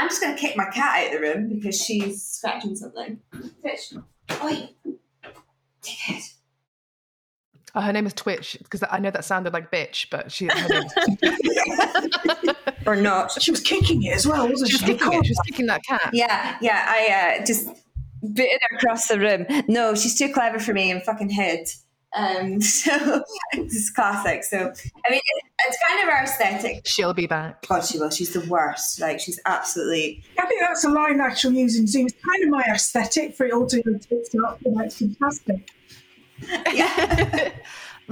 I'm just going to kick my cat out of the room because she's scratching something. Fish. Oi. Take it. Oh, her name is Twitch because I know that sounded like bitch, but she her name is or not. She was kicking it as well, wasn't she? She was kicking it. She was kicking that cat. Yeah, yeah. I uh, just bit her across the room. No, she's too clever for me and fucking hid. Um, so it's classic. So I mean, it, it's kind of our aesthetic. She'll be back. God, she will. She's the worst. Like she's absolutely. I think that's a line that she'll use in Zoom. It's kind of my aesthetic for it all to go tits up. It's fantastic. Yeah.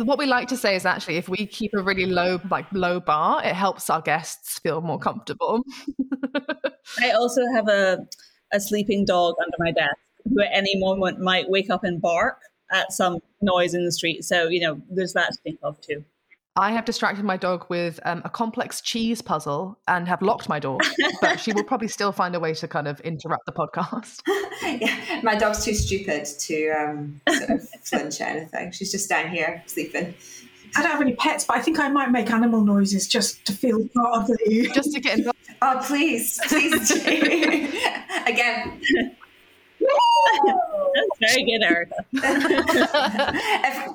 what we like to say is actually if we keep a really low like low bar it helps our guests feel more comfortable i also have a, a sleeping dog under my desk who at any moment might wake up and bark at some noise in the street so you know there's that to think of too I have distracted my dog with um, a complex cheese puzzle and have locked my door, but she will probably still find a way to kind of interrupt the podcast. yeah, my dog's too stupid to um, sort of flinch at anything. She's just down here sleeping. I don't have any pets, but I think I might make animal noises just to feel part of the. Just to get involved. Oh, please, please. Again, that's very good, Erica. if,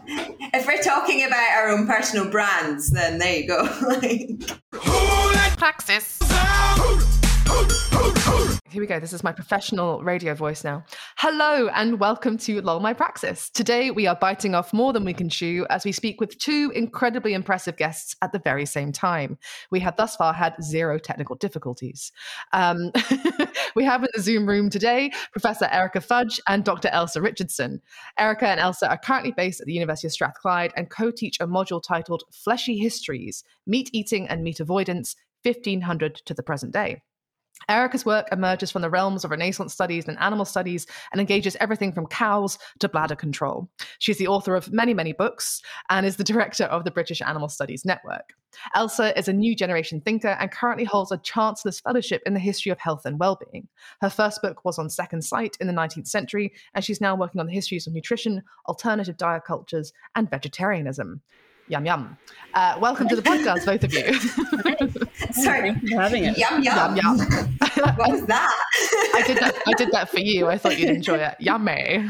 if we're talking about our own personal brands, then there you go. Praxis. Here we go. This is my professional radio voice now. Hello and welcome to Lol My Praxis. Today we are biting off more than we can chew as we speak with two incredibly impressive guests at the very same time. We have thus far had zero technical difficulties. Um, we have in the Zoom room today Professor Erica Fudge and Dr. Elsa Richardson. Erica and Elsa are currently based at the University of Strathclyde and co teach a module titled Fleshy Histories Meat Eating and Meat Avoidance, 1500 to the present day. Erica's work emerges from the realms of Renaissance studies and animal studies and engages everything from cows to bladder control. She's the author of many, many books and is the director of the British Animal Studies Network. Elsa is a new generation thinker and currently holds a Chancellor's Fellowship in the History of Health and Wellbeing. Her first book was on Second Sight in the 19th century, and she's now working on the histories of nutrition, alternative diet cultures, and vegetarianism. Yum yum. Uh, welcome to the podcast, both of you. Sorry, Thank you for having it. Yum yum. yum yum. What was that? I did that. I did that for you. I thought you'd enjoy it. Yummy.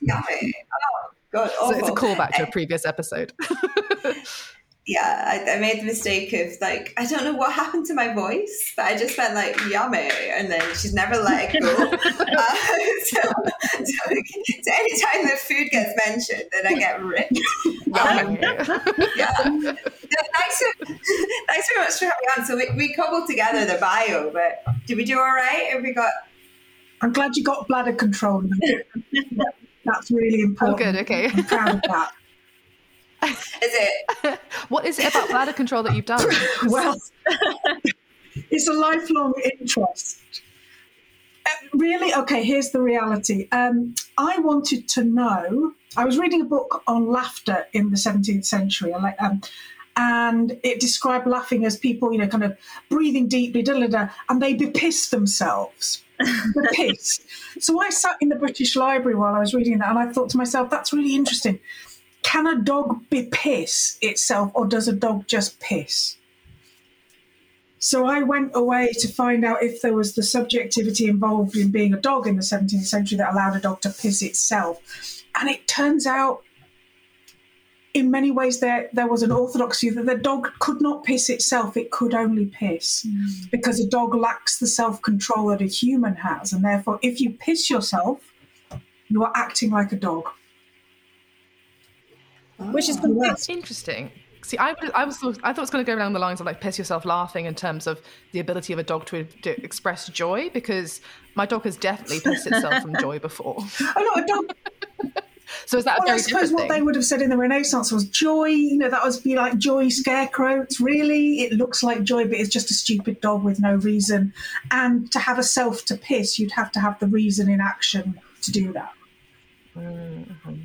Yummy. Oh God. So it's a callback to a previous episode. yeah, I, I made the mistake of like I don't know what happened to my voice, but I just went like yummy, and then she's never let it go. uh, so, so, so anytime that food gets mentioned, then I get ripped. Um, yeah. No, thanks, so, thanks very much for having me on. So we, we cobbled together the bio, but did we do all right? Have we got? I'm glad you got bladder control. That's really Oh, important. good. Okay. I'm proud of that. Is it? what is it about bladder control that you've done? well, it's a lifelong interest. Uh, really? Okay, here's the reality. Um, I wanted to know. I was reading a book on laughter in the 17th century, um, and it described laughing as people, you know, kind of breathing deeply, da da da, and they bepiss themselves. bepiss. So I sat in the British Library while I was reading that, and I thought to myself, that's really interesting. Can a dog be piss itself, or does a dog just piss? So I went away to find out if there was the subjectivity involved in being a dog in the 17th century that allowed a dog to piss itself. And it turns out, in many ways, there, there was an orthodoxy that the dog could not piss itself, it could only piss. Mm. Because a dog lacks the self control that a human has. And therefore, if you piss yourself, you are acting like a dog. Which is oh, That's interesting. See, I, I was thought- I thought it was going to go along the lines of like piss yourself laughing in terms of the ability of a dog to, to express joy because my dog has definitely pissed itself from joy before. Oh, no, a dog So is that a Well, I suppose different what they would have said in the Renaissance was joy. You know, that was be like joy scarecrow. It's really, it looks like joy, but it's just a stupid dog with no reason. And to have a self to piss, you'd have to have the reason in action to do that. Mm-hmm.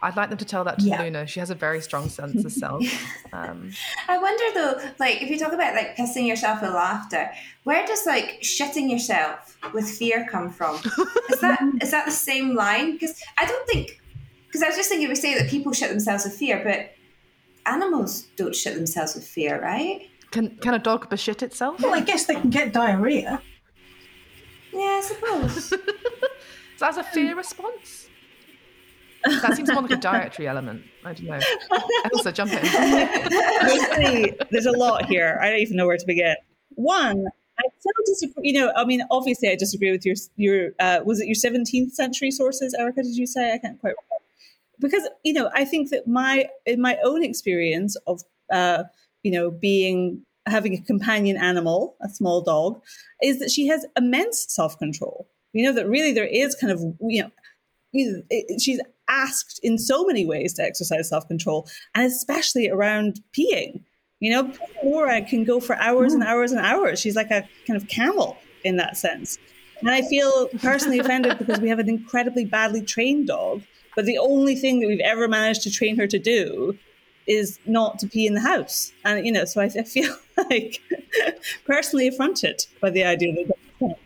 I'd like them to tell that to Yeah. Luna. She has a very strong sense of self. Um, I wonder though, like if you talk about like pissing yourself with laughter, where does like shitting yourself with fear come from? Is that is that the same line? Because I don't think. Because I was just thinking we say that people shit themselves with fear, but animals don't shit themselves with fear, right? can can a dog beshit itself? Well, I guess they can get diarrhea. Yeah, I suppose. So that's a fear response. That seems more like a dietary element. I don't know. Elsa, jump in. Basically, there's a lot here. I don't even know where to begin. One, I still disagree. You know, I mean, obviously, I disagree with your your. Uh, was it your 17th century sources, Erica? Did you say? I can't quite remember. Because you know, I think that my in my own experience of uh, you know being having a companion animal, a small dog, is that she has immense self control. You know that really there is kind of you know, you know she's asked in so many ways to exercise self control, and especially around peeing. You know, Laura can go for hours and mm. hours and hours. She's like a kind of camel in that sense. And I feel personally offended because we have an incredibly badly trained dog, but the only thing that we've ever managed to train her to do is not to pee in the house. And, you know, so I, I feel like personally affronted by the idea that.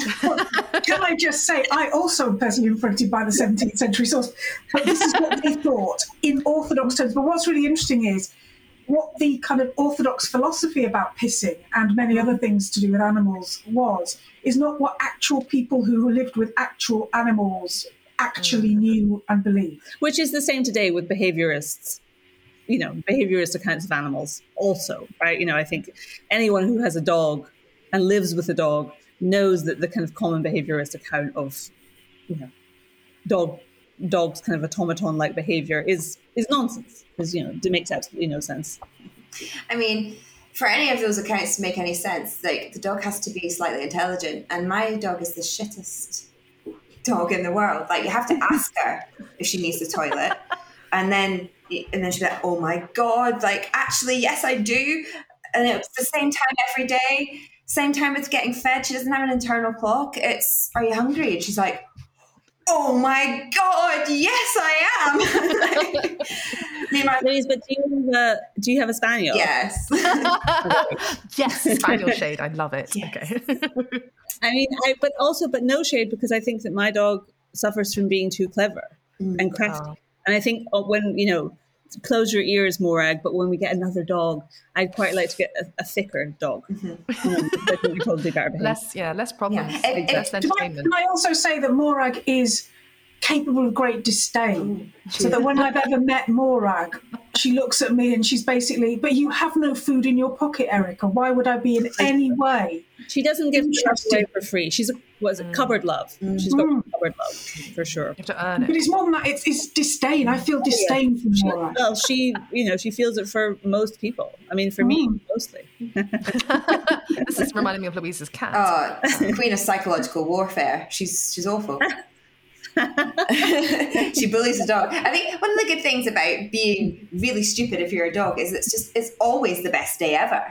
Can I just say, I also am personally affronted by the 17th century source, but this is what they thought in orthodox terms. But what's really interesting is what the kind of orthodox philosophy about pissing and many other things to do with animals was, is not what actual people who lived with actual animals actually mm. knew and believed. Which is the same today with behaviorists. You know, behaviorist accounts of animals also, right? You know, I think anyone who has a dog and lives with a dog knows that the kind of common behaviorist account of, you know, dog dog's kind of automaton like behavior is is nonsense because you know it makes absolutely no sense. I mean, for any of those accounts to make any sense, like the dog has to be slightly intelligent, and my dog is the shittest dog in the world. Like you have to ask her if she needs the toilet, and then and then she'll be like, "Oh my god!" Like actually, yes, I do, and it's the same time every day. Same time it's getting fed. She doesn't have an internal clock. It's, "Are you hungry?" And she's like, "Oh my god, yes, I am." Me and my Louise, but do you have a, do you have a spaniel? yes. yes, spaniel shade. I love it. Yes. Okay. I mean, I but also but no shade because I think that my dog suffers from being too clever and crafty, Oh. and I think uh, when you know. Close your ears, Morag. But when we get another dog, I'd quite like to get a, a thicker dog. Um, I think we probably better behave. less, yeah, less problems. Yeah. And- and- less Can I, can I also say that Morag is capable of great disdain? So that when I've ever met Morag, she looks at me and she's basically, but you have no food in your pocket, Erica. Why would I be in any way? She doesn't give stuff away for free. She's a was a cupboard love. She's got Mm. cupboard love for sure. You have to earn But it's more than that. It's, it's disdain. I feel disdain from Morag. Well, she you know she feels it for most people. I mean, for me Mm. mostly. this is reminding me of Louise's cat. Oh, queen of psychological warfare. She's she's awful. she bullies the dog. I think one of the good things about being really stupid if you're a dog is it's just it's always the best day ever.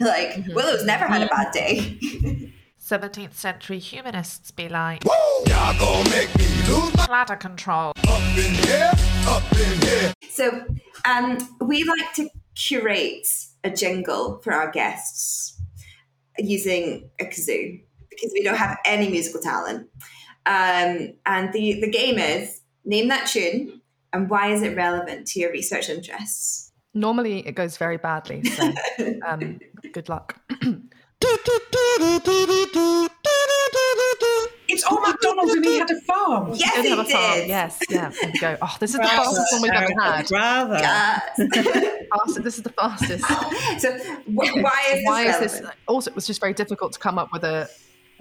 Like Willow's never had a bad day. 17th century humanists be like, Y'all gonna make me lose my bladder control. up in here, up in here. So um, we like to curate a jingle for our guests using a kazoo because we don't have any musical talent. Um, and the, the game is name that tune and why is it relevant to your research interests? Normally, it goes very badly. So, um, good luck. It's all McDonald's and he had a farm. Yes, Did he have a farm. did. Yes, yeah. There you go. Oh, this is the fastest one we've ever had. Bravo. Yes. Fast- this is the fastest. so wh- why is this Why is relevant? this? Also, it was just very difficult to come up with a,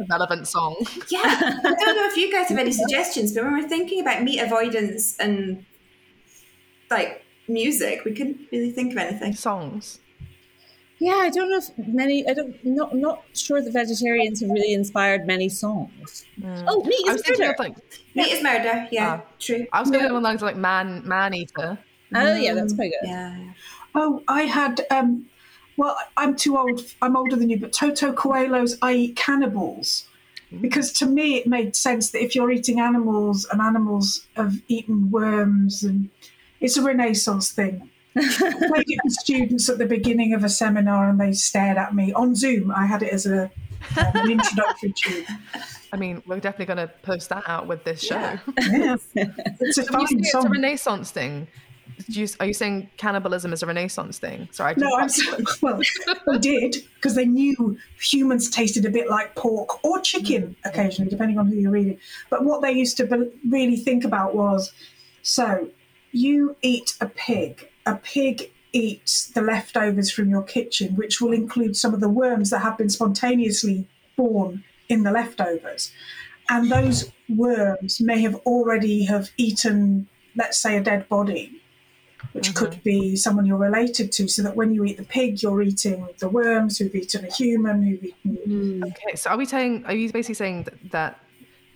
a relevant song. Yeah, I don't know if you guys have any suggestions, but when we're thinking about meat avoidance and like music, we couldn't really think of anything. Songs. Yeah, I don't know if many. I don't. Not not sure the vegetarians have really inspired many songs. Oh, meat is was thinking murder. like Meat is murder. Yeah, Ah. true. I was thinking along the lines of like man man eater. Oh yeah, that's pretty good. Yeah, yeah. Oh, I had. Um, well, I'm too old. I'm older than you, but Toto Coelho's "I Eat Cannibals," because to me it made sense that if you're eating animals and animals have eaten worms, and it's a Renaissance thing. I played it with students at the beginning of a seminar, and they stared at me on Zoom. I had it as a um, an introductory tune. I mean, we're definitely going to post that out with this show. Yeah. Yeah. It's a you say it's a. Renaissance thing, you, are you saying cannibalism is a Renaissance thing? Sorry, I No, I'm sorry. Well, they did because they knew humans tasted a bit like pork or chicken mm, occasionally, depending on who you're reading. But what they used to be- really think about was so you eat a pig, a pig eats the leftovers from your kitchen, which will include some of the worms that have been spontaneously born in the leftovers. And those worms may have already have eaten, let's say, a dead body which uh-huh. could be someone you're related to, so that when you eat the pig, you're eating the worms who've eaten a human, who've eaten. Hmm. Okay, so are we saying? Are you basically saying that, that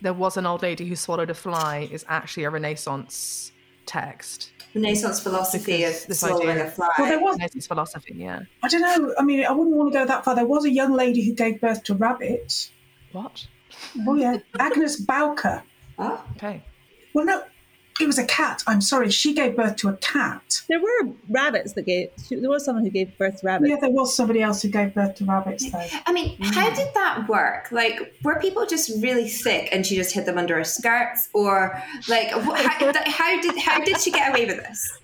there was an old lady who swallowed a fly is actually a Renaissance text? Renaissance philosophy Because of this swallowing idea- a fly. Well, there was, Renaissance philosophy, yeah. I don't know, I mean, I wouldn't want to go that far. There was a young lady who gave birth to rabbits. What? Oh, yeah. Agnes Bowker. Oh, Okay. Well, no, it was a cat. I'm sorry. She gave birth to a cat. There were rabbits that gave. There was someone who gave birth to rabbits. Yeah, there was somebody else who gave birth to rabbits, though. I mean, how mm. did that work? Like, were people just really thick and she just hid them under her skirts, or like, how, how did how did she get away with this?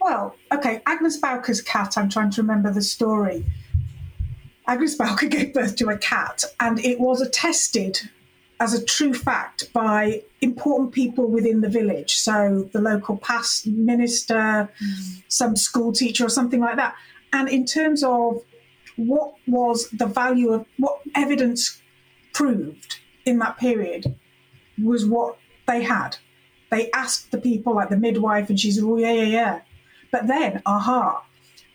Well, okay, Agnes Bowker's cat, I'm trying to remember the story. Agnes Bowker gave birth to a cat, and it was attested as a true fact by important people within the village. So the local past minister, mm. some school teacher, or something like that. And in terms of what was the value of what evidence proved in that period, was what they had. They asked the people, like the midwife, and she said, Oh, yeah, yeah, yeah. But then, aha,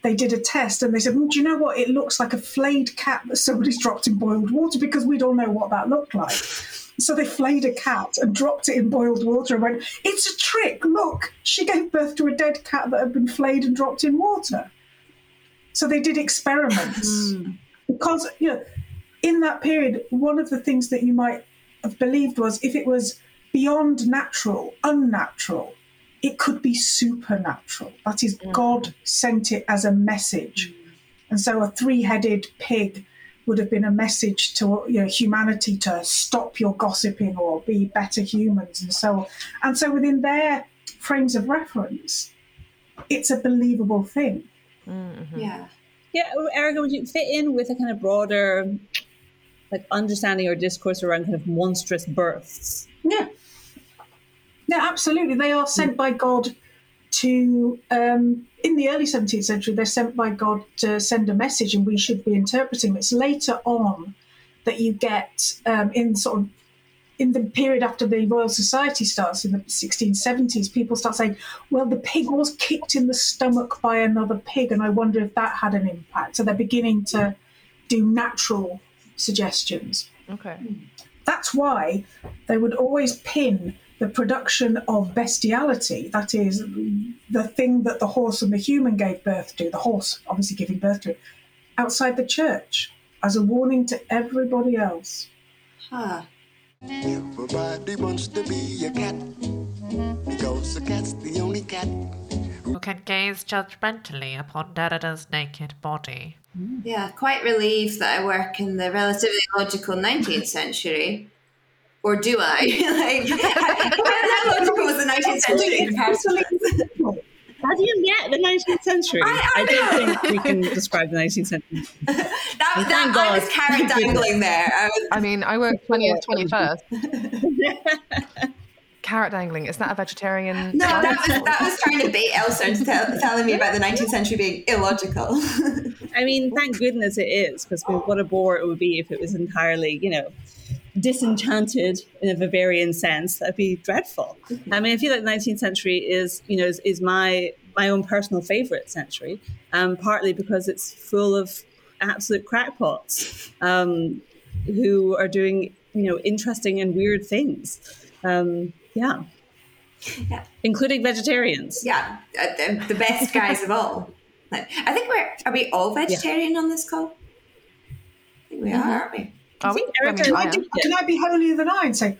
they did a test and they said, well, Do you know what? It looks like a flayed cat that somebody's dropped in boiled water because we'd all know what that looked like. So they flayed a cat and dropped it in boiled water and went, It's a trick. Look, she gave birth to a dead cat that had been flayed and dropped in water. So they did experiments hmm. because, you know, in that period, one of the things that you might have believed was if it was beyond natural, unnatural, it could be supernatural. That is, mm. God sent it as a message. And so a three headed pig would have been a message to you know, humanity to stop your gossiping or be better humans and so on. And so within their frames of reference, it's a believable thing. Mm-hmm. Yeah. Yeah, oh, Erica, would you fit in with a kind of broader, like understanding or discourse around kind of monstrous births? Yeah. Yeah, absolutely. They are sent by God to, um, in the early 17th century, they're sent by God to send a message, and we should be interpreting. It's later on that you get um, in sort of in the period after the Royal Society starts in the 1670s, people start saying, well, the pig was kicked in the stomach by another pig, and I wonder if that had an impact. So they're beginning to do natural suggestions Okay. that's why they would always pin the production of bestiality, that is, the thing that the horse and the human gave birth to, the horse obviously giving birth to it, outside the church as a warning to everybody else. Huh. Everybody wants to be a cat because a cat's the only cat. Who can gaze judgmentally upon Derrida's naked body. Yeah, quite relieved that I work in the relatively logical 19th century. Or do I? like, how, how logical was the 19th century in? How do you get the 19th century? I- I don't know. think we can describe the 19th century. That, Thank that, I was carrot dangling there. I was, I mean, I work 20th, 21st. Carrot dangling, is that a vegetarian? no, diet? that was that was trying to bait Elsa into tell, telling me about the 19th century being illogical. I mean, thank goodness it is, because what a bore it would be if it was entirely, you know, disenchanted in a Weberian sense. That'd be dreadful. I mean, I feel like the 19th century is, you know, is, is my my own personal favorite century, um, partly because it's full of absolute crackpots um, who are doing, you know, interesting and weird things. Um, yeah. Yeah. Including vegetarians. yeah, uh, the, the best guys of all. I think we're are we all vegetarian on this call? I think we are, aren't we? Are we? I Erica, mean, why I do- Can I be holier than I and say,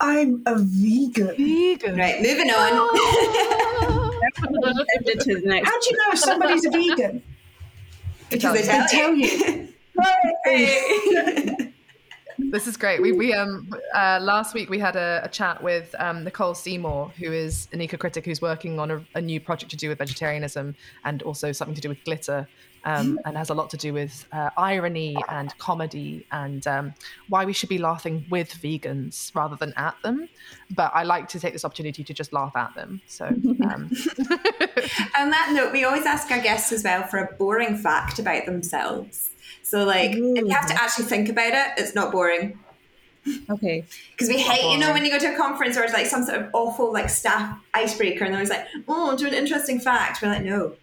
I'm a vegan? Vegan. Right, moving on. Tempted to the next How do you know if somebody's a vegan? because they They tell, tell you. you. This is great. We, we um uh, last week we had a, a chat with um, Nicole Seymour, who is an eco critic who's working on a, a new project to do with vegetarianism and also something to do with glitter, um, and has a lot to do with uh, irony and comedy and um, why we should be laughing with vegans rather than at them. But I like to take this opportunity to just laugh at them. So um, On that note, we always ask our guests as well for a boring fact about themselves. So, like, if you have to actually think about it, it's not boring. Okay. Because we hate, you know, when you go to a conference or it's like some sort of awful like staff icebreaker, and they're always like, "Oh, do an interesting fact." We're like, "No,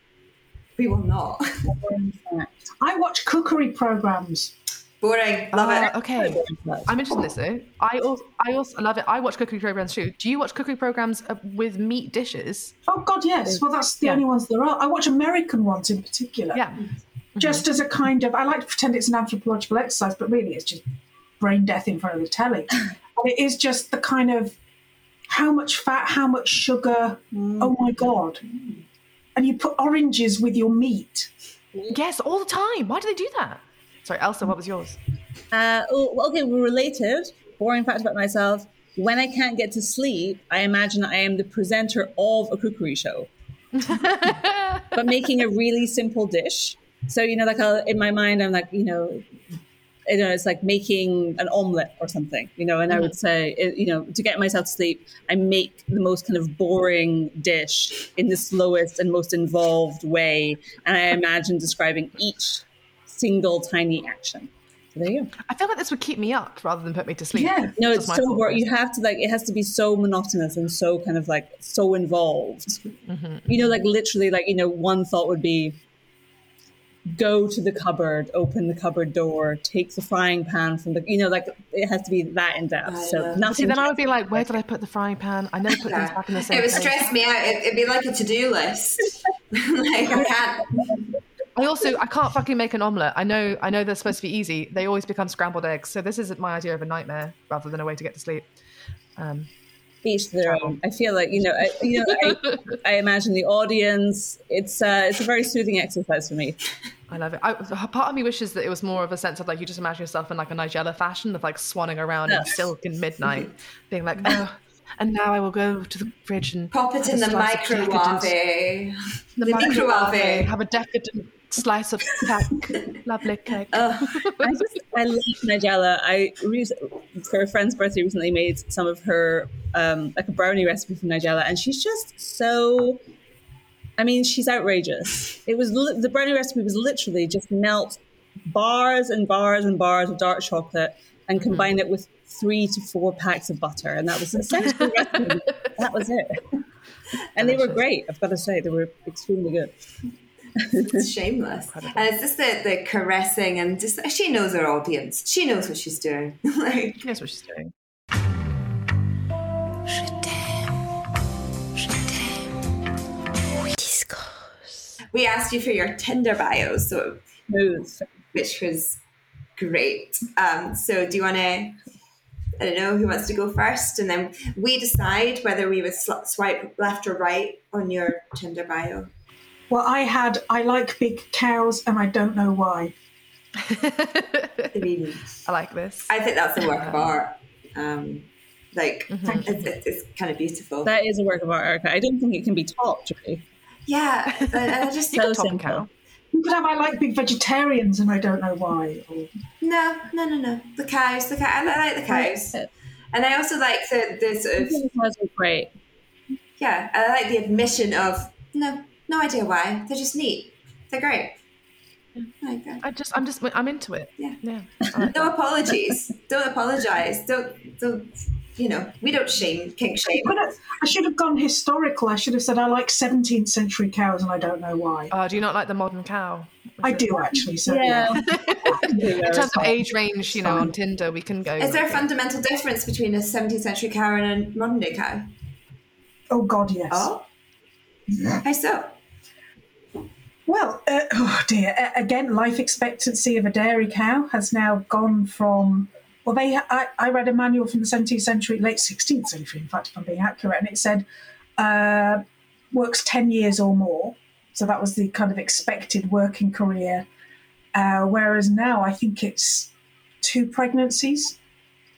we will not." I watch cookery programs. Boring. Love uh, it. okay. I'm interested in this though. I also, I also love it. I watch cookery programs too. Do you watch cookery programs uh, with meat dishes? Oh God, yes. Well, that's the Yeah. only ones there are. I watch American ones in particular. Yeah. Just as a kind of, I like to pretend it's an anthropological exercise, but really it's just brain death in front of the telly. and it is just the kind of how much fat, how much sugar. Oh my God. And you put oranges with your meat. Yes, all the time. Why do they do that? Sorry, Elsa, what was yours? Uh, oh, well, okay, we're related. Boring fact about myself. When I can't get to sleep, I imagine that I am the presenter of a cookery show, but making a really simple dish. So, you know, like I'll, in my mind, I'm like, you know, Don't know, it's like making an omelette or something, you know, and I would say, you know, to get myself to sleep, I make the most kind of boring dish in the slowest and most involved way. And I imagine describing each single tiny action. So there you go. I feel like this would keep me up rather than put me to sleep. Yeah. No, That's it's so boring. You have to like it has to be so monotonous and so kind of like so involved. Mm-hmm, You know, like literally, like you know, one thought would be go to the cupboard, open the cupboard door, take the frying pan from the. You know, like it has to be that in depth. I So know. nothing. See, then I would be like, where did I put the frying pan? I never put things back in the same It would place. stress me out. It, it'd be like a to-do list. like I can't. I also I can't fucking make an omelette. I know I know they're supposed to be easy. They always become scrambled eggs. So this isn't my idea of a nightmare rather than a way to get to sleep. Um, each their own. I feel like you know, I, you know, I, I imagine the audience. It's uh, it's a very soothing exercise for me. I love it. I, part of me wishes that it was more of a sense of like you just imagine yourself in like a Nigella fashion of like swanning around in silk in midnight, being like, oh, and now I will go to the fridge and Pop it in the slice of microwave. The, The microwave. microwave. Have a decadent slice of cake. Lovely cake. I just I love Nigella. I re- for a friend's birthday recently made some of her um, like a brownie recipe from Nigella, and she's just so. I mean, she's outrageous. It was li- the brownie recipe was literally just melt bars and bars and bars of dark chocolate and combine it with three to four packs of butter, and that was essentially. That was it. And they were great. I've got to say, they were extremely good. It's shameless. And it's just the, the caressing and just she knows her audience. She knows what she's doing. like She knows what she's doing. we asked you for your Tinder bio, so which was great. Um, so do you want to? I don't know who wants to go first, and then we decide whether we would sl- swipe left or right on your Tinder bio. Well, I had, I like big cows and I don't know why. I like this. I think that's a work of art. Um, like Mhm. it's, it's, it's kind of beautiful. That is a work of art, Erica. I don't think it can be taught, really. yeah, and I just You so can simple. cow. You could have, I like big vegetarians and I don't know why. Or, no, no, no, no. The cows, the cow. I like the cows, and I also like the the sort of Those are great. yeah. I like the admission of no, no idea why. They're just neat. They're great. I like. Uh, I just, I'm just, I'm into it. Yeah. Yeah. Like No that. apologies. don't apologize. Don't don't. You know, we don't shame, kink shame. but I, I should have gone historical. I should have said I like 17th century cows and I don't know why. Oh, do you not like the modern cow? I do actually. So Yeah. In terms of age range, you know, on Tinder, we can go. Is there a fundamental difference between a 17th century cow and a modern day cow? Oh God, yes. Oh, how so? Well, uh, oh dear. A- again, life expectancy of a dairy cow has now gone from. Well, they. I, I read a manual from the 17th century, late 16th century, in fact, if I'm being accurate, and it said uh, works 10 years or more. So that was the kind of expected working career. Uh, whereas now, I think it's two pregnancies.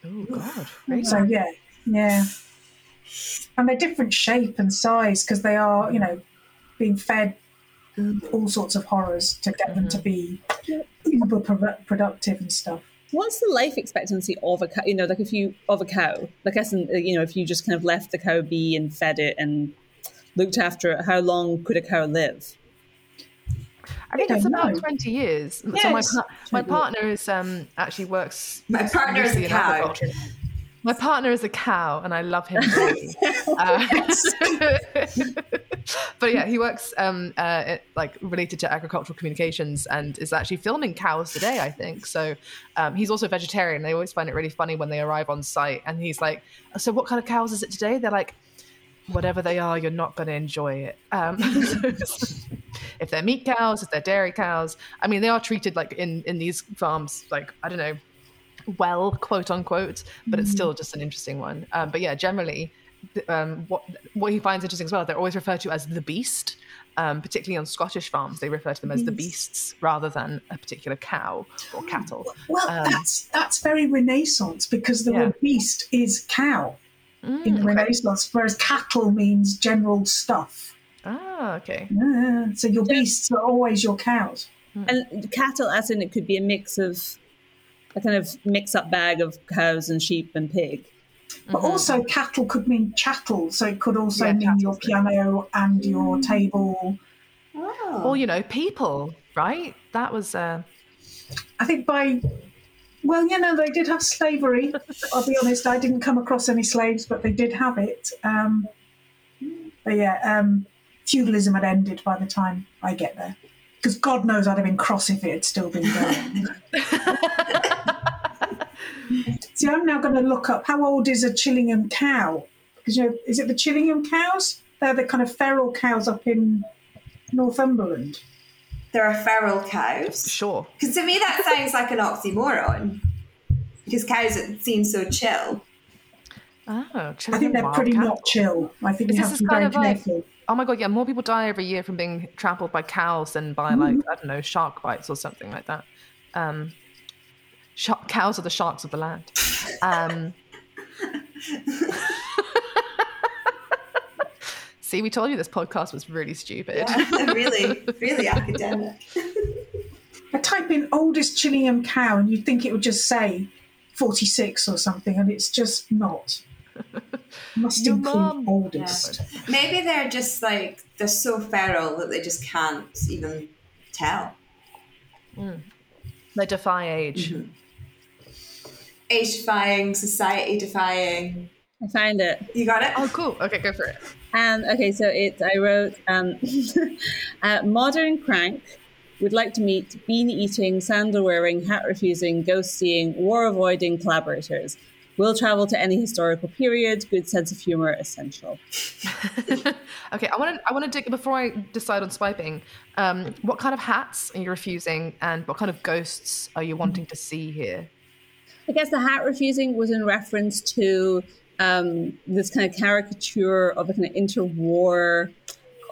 Oh God. So yeah, yeah, and they're different shape and size because they are, you know, being fed Um, all sorts of horrors to get them to mm-hmm. be uber pro- productive and stuff. What's the life expectancy of a cow? You know, like if you of a cow, like as in, uh, you know, if you just kind of left the cow be and fed it and looked after it, how long could a cow live? I think it's about know. twenty years. so my my partner is um actually works. My partner is a cow. My partner is a cow, and I love him. uh, but yeah, he works um, uh, it- like related to agricultural communications, and is actually filming cows today. I think so. Um, he's also vegetarian. They always find it really funny when they arrive on site, and he's like, "So, what kind of cows is it today?" They're like, "Whatever they are, you're not going to enjoy it." Um, if they're meat cows, if they're dairy cows, I mean, they are treated like in in these farms, like I don't know, well, quote unquote, but it's still just an interesting one. Um, but yeah, generally, um, what what he finds interesting as well, they're always referred to as the beast. Um, particularly on Scottish farms, they refer to them as the beasts rather than a particular cow or cattle. Well, Um, that's that's very Renaissance because the Yeah. word beast is cow Mm, in okay. Renaissance, whereas cattle means general stuff. Ah, okay. Yeah, so your beasts are always your cows. And cattle, as in it could be a mix of a kind of mix-up bag of cows and sheep and pig. But also, cattle could mean chattel, so it could also Yeah, mean your piano and your table. Oh. Or you know, people, right? That was uh, I think by, well, you know, they did have slavery. I'll be honest, I didn't come across any slaves, but they did have it. Um, but yeah, um, feudalism had ended by the time I get there. Because God knows I'd have been cross if it had still been going. See, I'm now going to look up how old is a Chillingham cow? Because you know, is it the Chillingham cows? They're the kind of feral cows up in Northumberland. there are feral cows. sure. Because to me, that sounds like an oxymoron. Because cows seem so chill. Oh, I think they're pretty cattle. not chill. I think Is you this have is to be kind very of like- careful. Oh my god, yeah, more people die every year from being trampled by cows than by like I don't know shark bites or something like that. Um, shark, cows are the sharks of the land. Um, see, we told you this podcast was really stupid. Yeah, really, really academic. I type in oldest Chilean cow and you'd think it would just say 46 or something, and it's just not. Must Your include mum. oldest. Maybe they're just like they're so feral that they just can't even tell. They defy age. Age defying, society defying. I found it. You got it? Oh, cool. Okay, go for it. And okay, so it's, I wrote um, uh, modern crank would like to meet bean eating, sandal wearing, hat refusing, ghost seeing, war avoiding collaborators. Will travel to any historical period. Good sense of humor essential. okay, I want to. I want to dig before I decide on swiping. Um, what kind of hats are you refusing, and what kind of ghosts are you wanting to see here? I guess the hat refusing was in reference to um, this kind of caricature of a kind of interwar,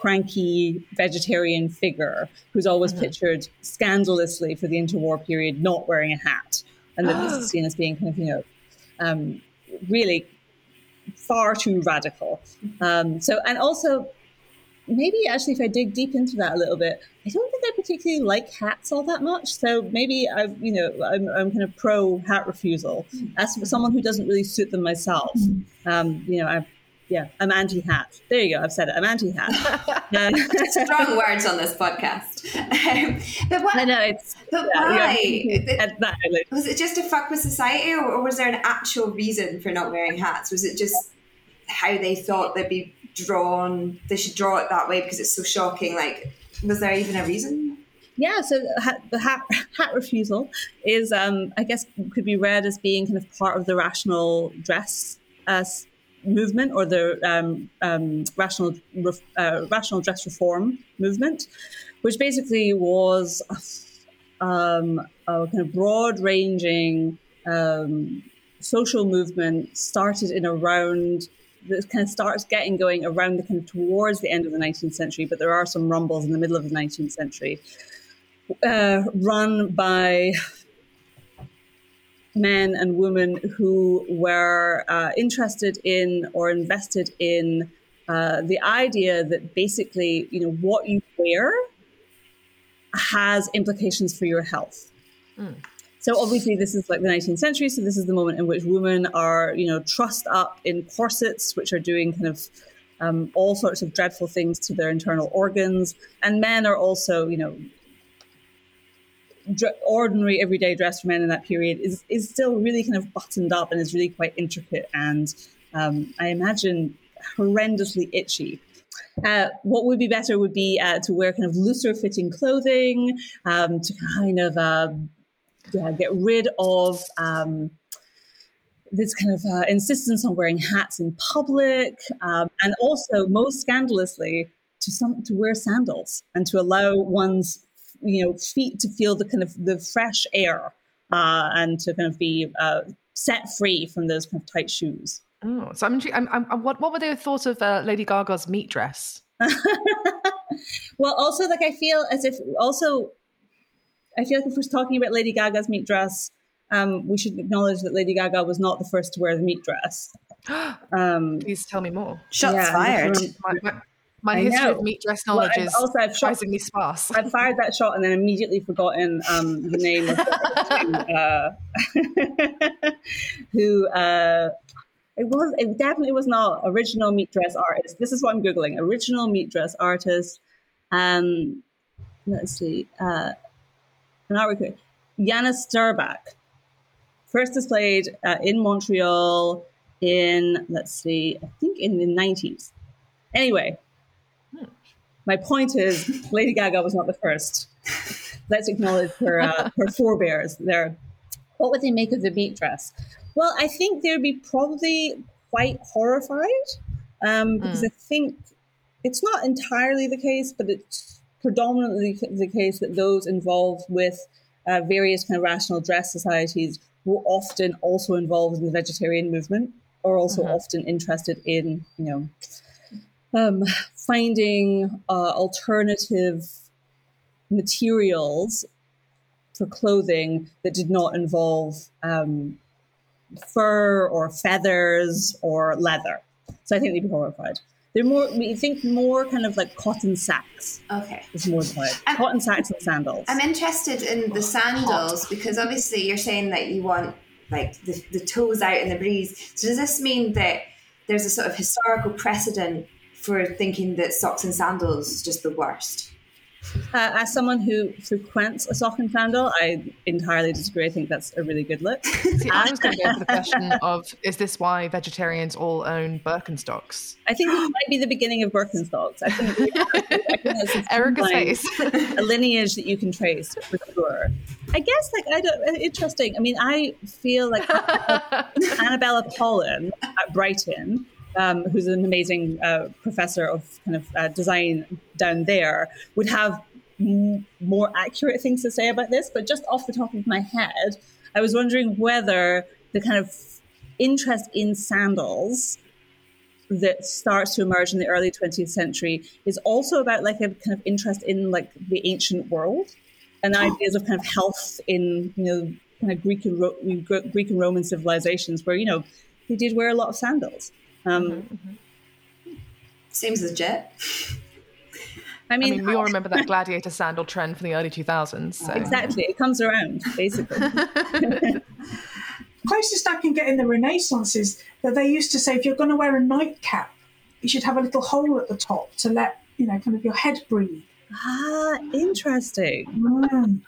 cranky vegetarian figure who's always pictured scandalously for the interwar period not wearing a hat. And then this is seen as being kind of, you know, um, really far too radical. Um, so, and also, maybe actually, if I dig deep into that a little bit, I don't think I particularly like hats all that much. So maybe I, you know, I'm, I'm kind of pro hat refusal. As for someone who doesn't really suit them myself, um, you know, I, yeah, I'm anti-hat. There you go. I've said it. I'm anti-hat. Um, Strong words on this podcast. Um, but what? I know it's But yeah, why? yeah, at that outlet. Was it just to fuck with society, or, or was there an actual reason for not wearing hats? Was it just how they thought they'd be drawn? They should draw it that way because it's so shocking. Like, was there even a reason? Yeah, so the hat, hat, refusal is, um, I guess, could be read as being kind of part of the rational dress uh, movement or the um, um, rational uh, rational dress reform movement, which basically was um, a kind of broad ranging um, social movement started in around that kind of starts getting going around the kind of towards the end of the 19th century, but there are some rumbles in the middle of the 19th century, uh, run by men and women who were uh, interested in or invested in uh, the idea that basically, you know, what you wear has implications for your health. So obviously, this is like the 19th century. So this is the moment in which women are, you know, trussed up in corsets, which are doing kind of um, all sorts of dreadful things to their internal organs, and men are also, you know, ordinary everyday dress for men in that period is is still really kind of buttoned up and is really quite intricate and um, I imagine horrendously itchy. Uh, what would be better would be uh, to wear kind of looser fitting clothing um, to kind of uh, yeah, get rid of um, this kind of uh, insistence on wearing hats in public, um, and also most scandalously to some to wear sandals and to allow one's you know feet to feel the kind of the fresh air uh, and to kind of be uh, set free from those kind of tight shoes. Oh, so I'm, I'm, I'm what what were their thoughts of uh, Lady Gaga's meat dress? well, also like I feel as if also I feel like if we're talking about Lady Gaga's meat dress, um, we should acknowledge that Lady Gaga was not the first to wear the meat dress. Um, Please tell me more. Shots yeah, fired. My, my, my I history know. of meat dress Well, knowledge I've is also I've shot, surprisingly sparse. I fired that shot and then immediately forgotten um, the name of the uh, who uh, it was. It definitely was not original meat dress artist. This is what I'm googling: original meat dress artist. Um, let's see. Uh, an artwork. here. Jana Sterbak, first displayed uh, in Montreal in let's see, I think in the 90s. Anyway, my point is, Lady Gaga was not the first. Let's acknowledge her uh, her forebears there. What would they make of the meat dress? Well, I think they'd be probably quite horrified um, because I think it's not entirely the case, but it's predominantly the case that those involved with uh, various kind of rational dress societies were often also involved in the vegetarian movement, or also often interested in, you know, um, finding uh, alternative materials for clothing that did not involve um, fur or feathers or leather. So I think they'd be horrified. They're more, we think more kind of like cotton sacks Okay. is more the. Um, Cotton sacks and sandals. I'm interested in the sandals because obviously you're saying that you want like the, the toes out in the breeze. So does this mean that there's a sort of historical precedent for thinking that socks and sandals is just the worst? Uh, as someone who frequents a sock and sandal, I entirely disagree. I think that's a really good look. See, I was going to go for the question of is this why vegetarians all own Birkenstocks? I think this might be the beginning of Birkenstocks. I think, I think Erica's face. a lineage that you can trace for sure. I guess, like, I don't. uh, Interesting. I mean, I feel like Annebella Pollen at Brighton, um, who's an amazing uh, professor of kind of uh, design down there, would have m- more accurate things to say about this. But just off the top of my head, I was wondering whether the kind of interest in sandals that starts to emerge in the early 20th century is also about like a kind of interest in like the ancient world and ideas of kind of health in you know kind of Greek and Ro- Greek and Roman civilizations where you know they did wear a lot of sandals. Um, Seems legit. I I mean, mean, we all remember that gladiator sandal trend from the early 2000s. So. exactly, it comes around basically. Closest I can get in the Renaissance is that they used to say if you're going to wear a nightcap, you should have a little hole at the top to let you know kind of your head breathe. ah, interesting. Mm.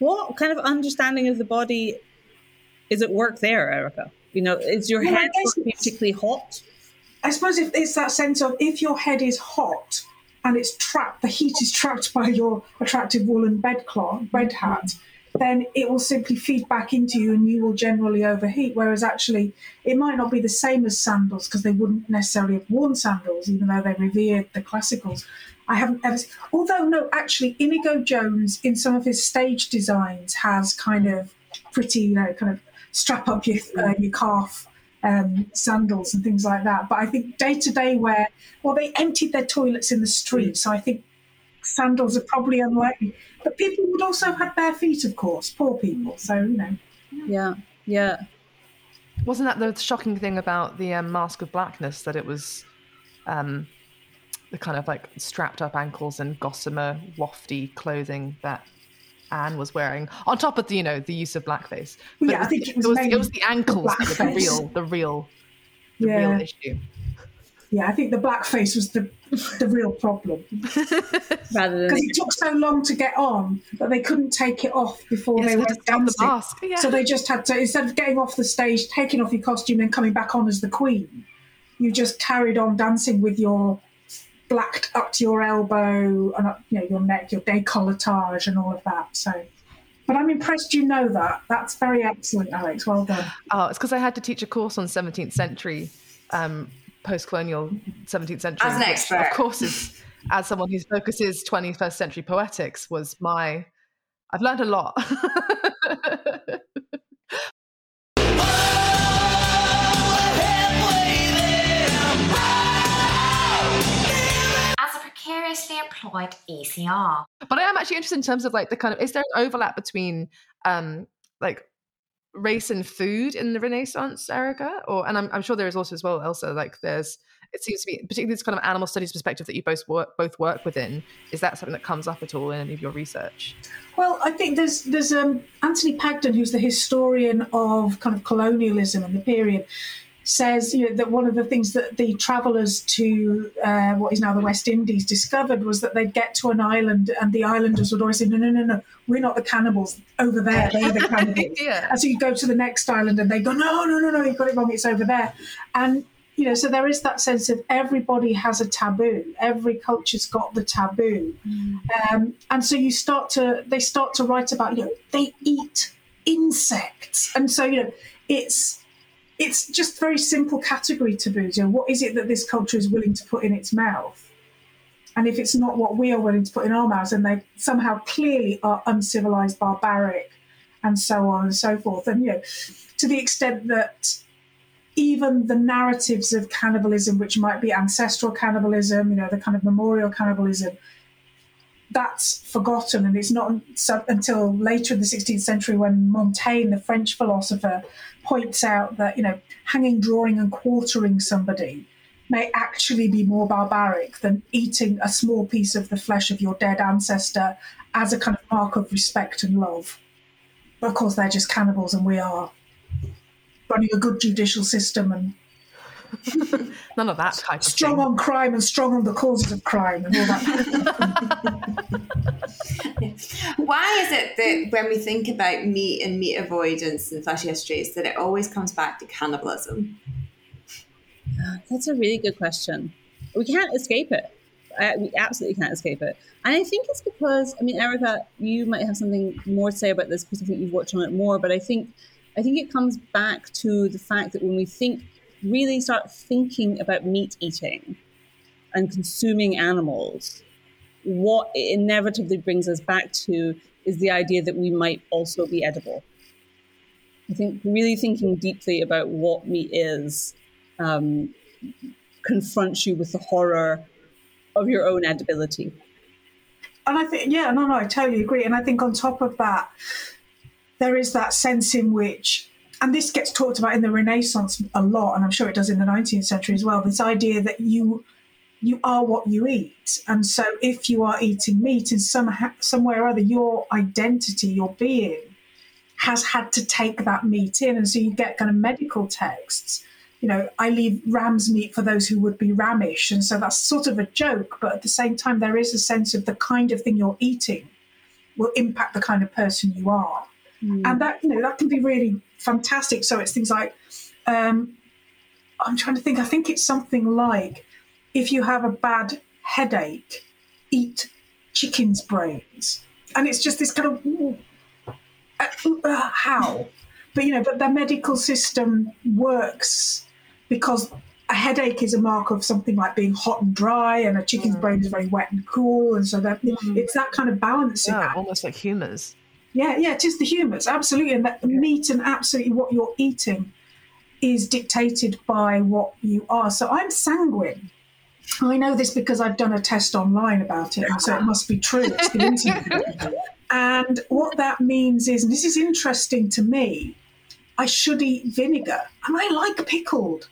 What kind of understanding of the body is at work there, Erica? You know, is your Well, I head guess particularly hot? I suppose if it's that sense of if your head is hot and it's trapped, the heat is trapped by your attractive woolen bedcloth, bed hat, then it will simply feed back into you and you will generally overheat. Whereas actually, it might not be the same as sandals because they wouldn't necessarily have worn sandals, even though they revered the classicals. I haven't ever, although no, actually, Inigo Jones in some of his stage designs has kind of pretty, you know, kind of strap up your uh, your calf um, sandals and things like that. But I think day to day wear, well, they emptied their toilets in the street, so I think sandals are probably unlikely. But people would also have had bare feet, of course, poor people. So you know, Yeah, Yeah. Wasn't that the shocking thing about the um, Masque of Blackness that it was um, the kind of like strapped up ankles and gossamer wafty clothing that Anne was wearing, on top of the, you know the use of blackface. But Yeah, it I think the, it was it was, it was the ankles that were the real, the real, the Yeah. real issue. Yeah, I think the blackface was the the real problem Rather than because it took so long to get on that they couldn't take it off before Yes, they they went just found the dancing. mask. Yeah. So they just had to instead of getting off the stage, taking off your costume, and coming back on as the queen, you just carried on dancing with your blacked up to your elbow and up, you know your neck, your décolletage, and all of that. So, but I'm impressed you know that. That's very excellent, Alex. Well done. Oh, it's because I had to teach a course on 17th century, um, post-colonial 17th century. As an expert. of course, is as someone whose focus is 21st century poetics was my. I've learned a lot. precariously employed ECR. but I am actually interested in terms of like the kind of is there an overlap between um like race and food in the Renaissance, Erica? Or and I'm, I'm sure there is also as well, Elsa. Like there's it seems to be particularly this kind of animal studies perspective that you both work both work within. Is that something that comes up at all in any of your research? Well, I think there's there's um, Anthony Pagden, who's the historian of kind of colonialism and the period, says you know, that one of the things that the travellers to uh, what is now the West Indies discovered was that they'd get to an island and the islanders would always say, no, no, no, no, we're not the cannibals. Over there, they're the cannibals. Yeah. And so you go to the next island and they go, no, no, no, no, you've got it wrong. It's over there. And you know, so there is that sense of everybody has a taboo. Every culture's got the taboo, um, and so you start to they start to write about you know they eat insects, and so you know it's it's just very simple category taboos. You know, what is it that this culture is willing to put in its mouth? And if it's not what we are willing to put in our mouths, and they somehow clearly are uncivilized, barbaric, and so on and so forth. And you know, to the extent that even the narratives of cannibalism, which might be ancestral cannibalism, you know, the kind of memorial cannibalism, that's forgotten. And it's not until later in the 16th century when Montaigne, the French philosopher, points out that, you know, hanging, drawing, and quartering somebody may actually be more barbaric than eating a small piece of the flesh of your dead ancestor as a kind of mark of respect and love. But of course, they're just cannibals, and we are running a good judicial system and None of that type of strong on crime and strong on the causes of crime and all that. Why is it that when we think about meat and meat avoidance and flesh histories, that it always comes back to cannibalism? That's a really good question. We can't escape it. Uh, we absolutely can't escape it. And I think it's because, I mean, Erica, you might have something more to say about this because I think you've worked on it more. But I think, I think it comes back to the fact that when we think, really start thinking about meat eating and consuming animals, what it inevitably brings us back to is the idea that we might also be edible. I think really thinking deeply about what meat is um, confronts you with the horror of your own edibility. and I think, yeah, no, no, I totally agree. And I think on top of that, there is that sense in which, and this gets talked about in the Renaissance a lot, and I'm sure it does in the 19th century as well. This idea that you you are what you eat, and so if you are eating meat in some somewhere or other, your identity, your being, has had to take that meat in, and so you get kind of medical texts. You know, I leave ram's meat for those who would be ramish, and so that's sort of a joke, but at the same time, there is a sense of the kind of thing you're eating will impact the kind of person you are and that you know that can be really fantastic. So it's things like um, I'm trying to think. I think it's something like if you have a bad headache, eat chicken's brains, and it's just this kind of ooh, uh, uh, how, but you know, but the medical system works because. A headache is a mark of something like being hot and dry, and a chicken's brain is very wet and cool, and so that it's that kind of balancing Yeah, act. almost like humors. Yeah, yeah, it is the humours, absolutely. And that the meat and absolutely what you're eating is dictated by what you are. So I'm sanguine. I know this because I've done a test online about it, so it must be true. It's the internet. and what that means is, and this is interesting to me, I should eat vinegar, and I like pickled.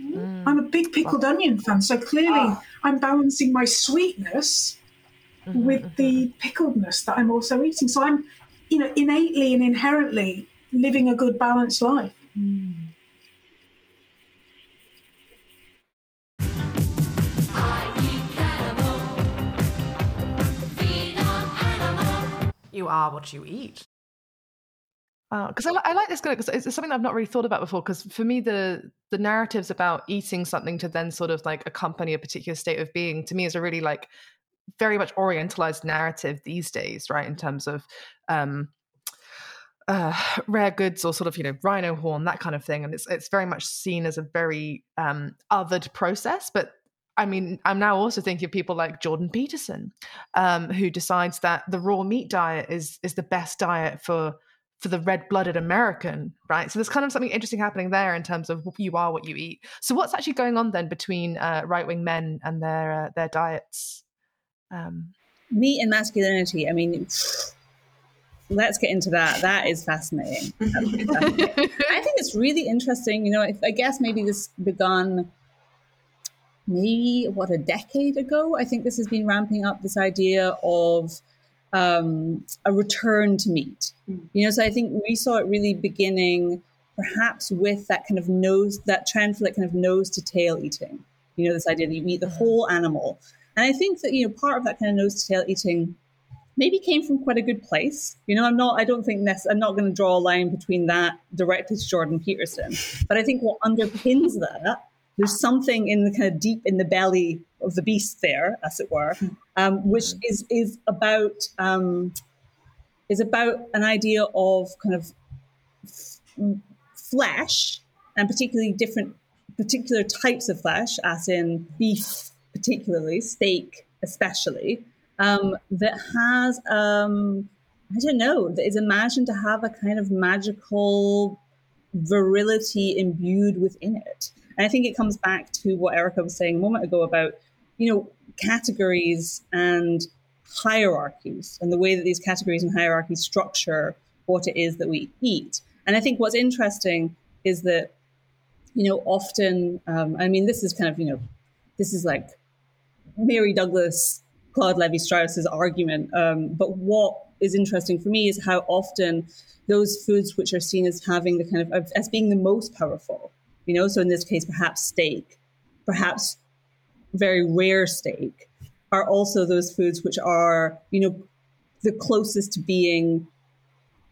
Mm. I'm a big pickled onion fan, so clearly Oh. I'm balancing my sweetness Mm-hmm, with the pickledness that I'm also eating. So I'm, you know, innately and inherently living a good balanced life. You are what you eat. because I, I like this because it's, it's something I've not really thought about before. Because for me, the the narratives about eating something to then sort of like accompany a particular state of being to me is a really like very much orientalized narrative these days, right? In terms of um, uh, rare goods or sort of you know rhino horn that kind of thing, and it's it's very much seen as a very um, othered process, but. I mean, I'm now also thinking of people like Jordan Peterson, um, who decides that the raw meat diet is is the best diet for for the red-blooded American, right? So there's kind of something interesting happening there in terms of you are what you eat. So what's actually going on then between uh, right-wing men and their uh, their diets? Um, Meat and masculinity. I mean, let's get into that. That is fascinating. Fascinating. I think it's really interesting. You know, I, I guess maybe this begun maybe what a decade ago. I think this has been ramping up this idea of um, a return to meat. You know, so I think we saw it really beginning perhaps with that kind of nose, that trend for that kind of nose to tail eating. You know, this idea that you eat the whole animal. And I think that, you know, part of that kind of nose to tail eating maybe came from quite a good place. You know, I'm not, I don't think this, I'm not going to draw a line between that directly to Jordan Peterson. But I think what underpins that, there's something in the kind of deep in the belly of the beast there, as it were, um, which is, is about, um, is about an idea of kind of f- flesh and particularly different particular types of flesh, as in beef, particularly steak, especially, um, that has um, I don't know that is imagined to have a kind of magical virility imbued within it. And I think it comes back to what Erica was saying a moment ago about you know categories and hierarchies and the way that these categories and hierarchies structure what it is that we eat. And I think what's interesting is that, you know, often, um, I mean, this is kind of, you know, this is like Mary Douglas, Claude Levi Strauss's argument. Um, but what is interesting for me is how often those foods which are seen as having the kind of, as being the most powerful, you know, so in this case, perhaps steak, perhaps very rare steak, are also those foods which are, you know, the closest to being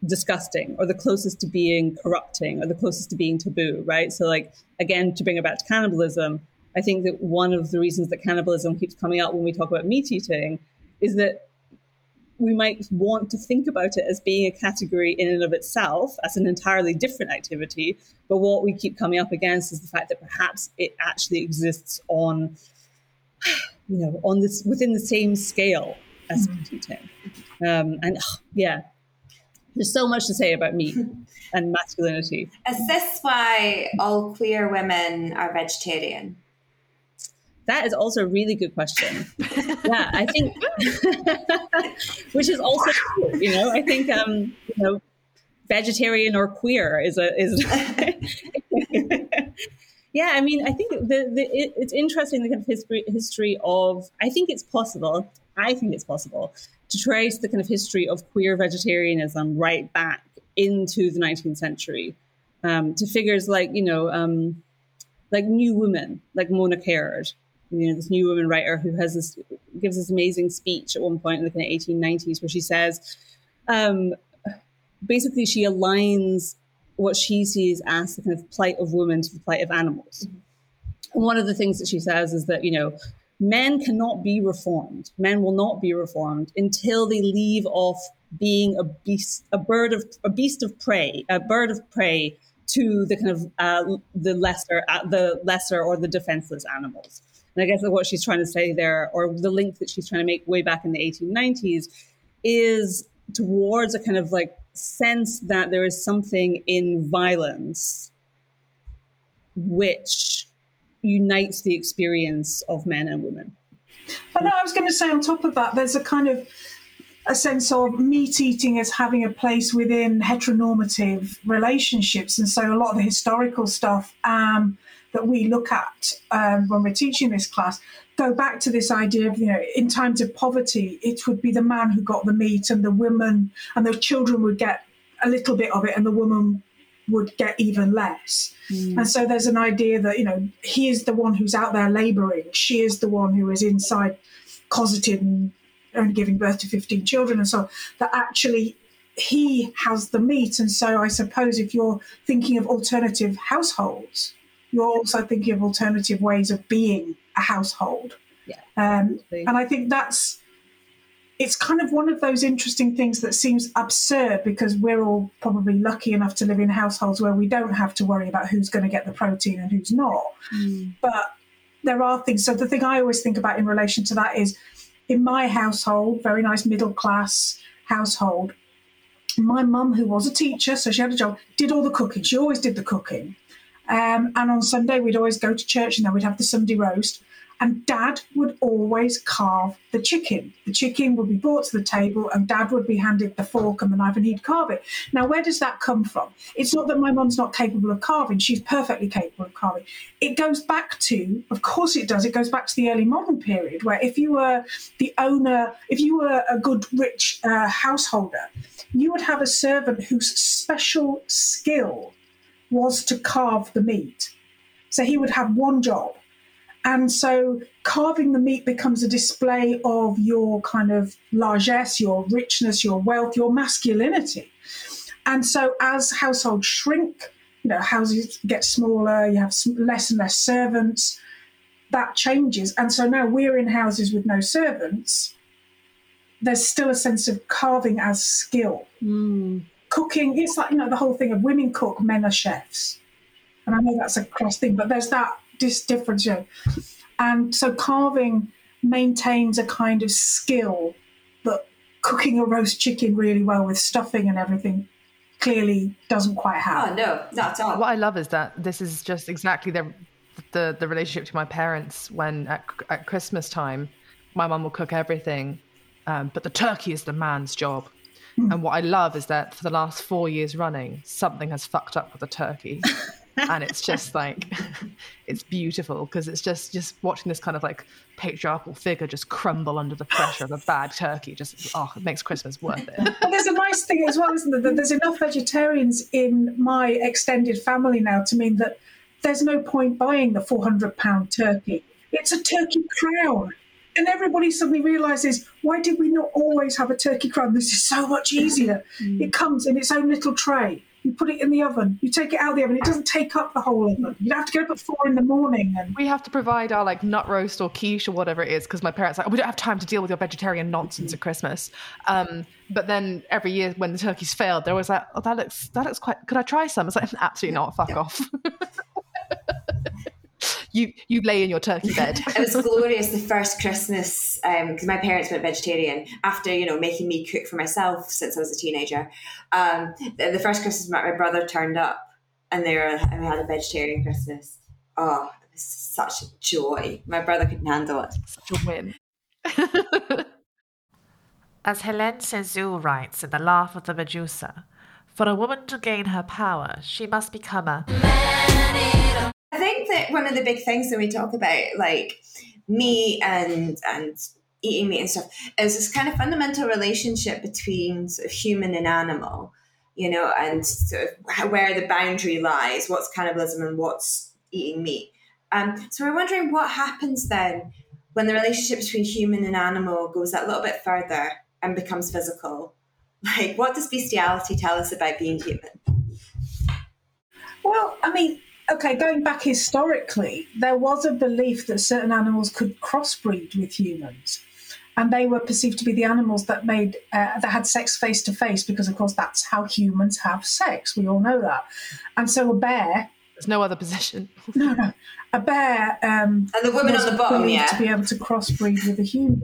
disgusting or the closest to being corrupting or the closest to being taboo, right? So, like, again, to bring it back to cannibalism, I think that one of the reasons that cannibalism keeps coming up when we talk about meat eating is that we might want to think about it as being a category in and of itself as an entirely different activity. But what we keep coming up against is the fact that perhaps it actually exists on, you know, on this within the same scale as meat eating. Um, and yeah, there's so much to say about meat and masculinity. Is this why all queer women are vegetarian? That is also a really good question. yeah, I think, which is also you know. I think, um, you know, vegetarian or queer is a is. yeah, I mean, I think the, the it, it's interesting the kind of history history of. I think it's possible. I think it's possible to trace the kind of history of queer vegetarianism right back into the 19th century um, to figures like you know um, like New Woman, like Mona Caird, you know, this New Woman writer who has this gives this amazing speech at one point in the kind of 1890s where she says, um, basically, she aligns what she sees as the kind of plight of women to the plight of animals. And one of the things that she says is that you know men cannot be reformed. Men will not be reformed until they leave off being a beast, a bird of a beast of prey, a bird of prey to the kind of uh, the lesser, uh, the lesser or the defenseless animals. And I guess what she's trying to say there, or the link that she's trying to make way back in the 1890s, is towards a kind of like sense that there is something in violence which unites the experience of men and women. But no, I was going to say on top of that, there's a kind of a sense of meat eating as having a place within heteronormative relationships. And so a lot of the historical stuff um, that we look at um, when we're teaching this class go back to this idea of, you know, in times of poverty, it would be the man who got the meat and the women and the children would get a little bit of it and the woman would get even less. And so there's an idea that, you know, he is the one who's out there laboring, she is the one who is inside closeted and only giving birth to 15 children and so on, that actually he has the meat. And so I suppose if you're thinking of alternative households, you're also thinking of alternative ways of being a household. Yeah. Um, and I think that's it's kind of one of those interesting things that seems absurd because we're all probably lucky enough to live in households where we don't have to worry about who's going to get the protein and who's not. But there are things. So the thing I always think about in relation to that is in my household, very nice middle class household, my mum, who was a teacher, so she had a job, did all the cooking. She always did the cooking. Um, and on Sunday, we'd always go to church and then we'd have the Sunday roast. And dad would always carve the chicken. The chicken would be brought to the table and dad would be handed the fork and the knife and he'd carve it. Now, where does that come from? It's not that my mum's not capable of carving, she's perfectly capable of carving. It goes back to, of course it does, it goes back to the early modern period where if you were the owner, if you were a good, rich uh, householder, you would have a servant whose special skill was to carve the meat. So he would have one job. And so carving the meat becomes a display of your kind of largesse, your richness, your wealth, your masculinity. And so as households shrink, you know, houses get smaller, you have less and less servants, that changes. And so now we're in houses with no servants. There's still a sense of carving as skill hmm. Cooking it's like you know the whole thing of women cook men are chefs and i know that's a cross thing but there's that this difference you know. and so carving maintains a kind of skill that cooking a roast chicken really well with stuffing and everything clearly doesn't quite have Oh no, not at all. What I love is that this is just exactly the the, the relationship to my parents when at, at Christmas time, my mum will cook everything, um, but the turkey is the man's job. And what I love is that for the last four years running, something has fucked up with the turkey. and it's just like it's beautiful because it's just just watching this kind of like patriarchal figure just crumble under the pressure of a bad turkey just oh it makes christmas worth it But there's a nice thing as well, isn't there? That there's enough vegetarians in my extended family now to mean that there's no point buying the 400 pound turkey. It's a turkey crown. And everybody suddenly realizes, why did we not always have a turkey crown? This is so much easier. It comes in its own little tray. You put it in the oven. You take it out of the oven. It doesn't take up the whole oven. You have to get up at four in the morning. And we have to provide our like nut roast or quiche or whatever it is because my parents are like "Oh, we don't have time to deal with your vegetarian nonsense at Christmas. Um, but then every year when the turkeys failed, they're always like, "Oh, that looks that looks quite. Could I try some?" It's like absolutely not. Fuck off. you you lay in your turkey bed. it was glorious the first Christmas because my parents went vegetarian after you know making me cook for myself since I was a teenager. Um, the, the first Christmas my, my brother turned up and they were and we had a vegetarian Christmas. Oh, it was such a joy. My brother couldn't handle it. Such a win. As Helene Cixous writes in The Laugh of the Medusa, for a woman to gain her power, she must become a I think that one of the big things when we talk about like me and and eating meat and stuff is this kind of fundamental relationship between sort of human and animal, you know, and sort of where the boundary lies, what's cannibalism and what's eating meat. Um, so we're wondering what happens then when the relationship between human and animal goes that little bit further and becomes physical. Like, what does bestiality tell us about being human? Well, I mean, okay, going back historically, there was a belief that certain animals could crossbreed with humans. And they were perceived to be the animals that made uh, that had sex face to face, because of course that's how humans have sex. We all know that. And so a bear, There's no other position. no, no, a bear, um, And the woman was on the bottom, believed yeah. to be able to crossbreed with a human.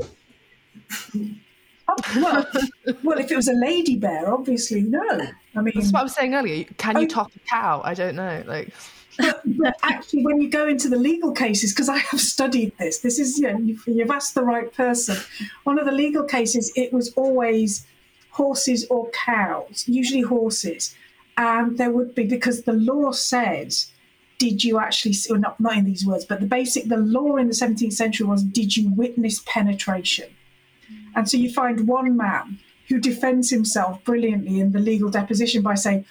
Oh, well, well, if it was a lady bear, obviously no. I mean, That's what I was saying earlier. Can Oh. you top a cow? I don't know. Like but, actually, when you go into the legal cases, because I have studied this, this is you know, you've, you've asked the right person. One of the legal cases, it was always horses or cows, usually horses, and there would be because the law said, did you actually? see- Or not not in these words, but the basic the law in the 17th century was, did you witness penetration? And so you find one man who defends himself brilliantly in the legal deposition by saying,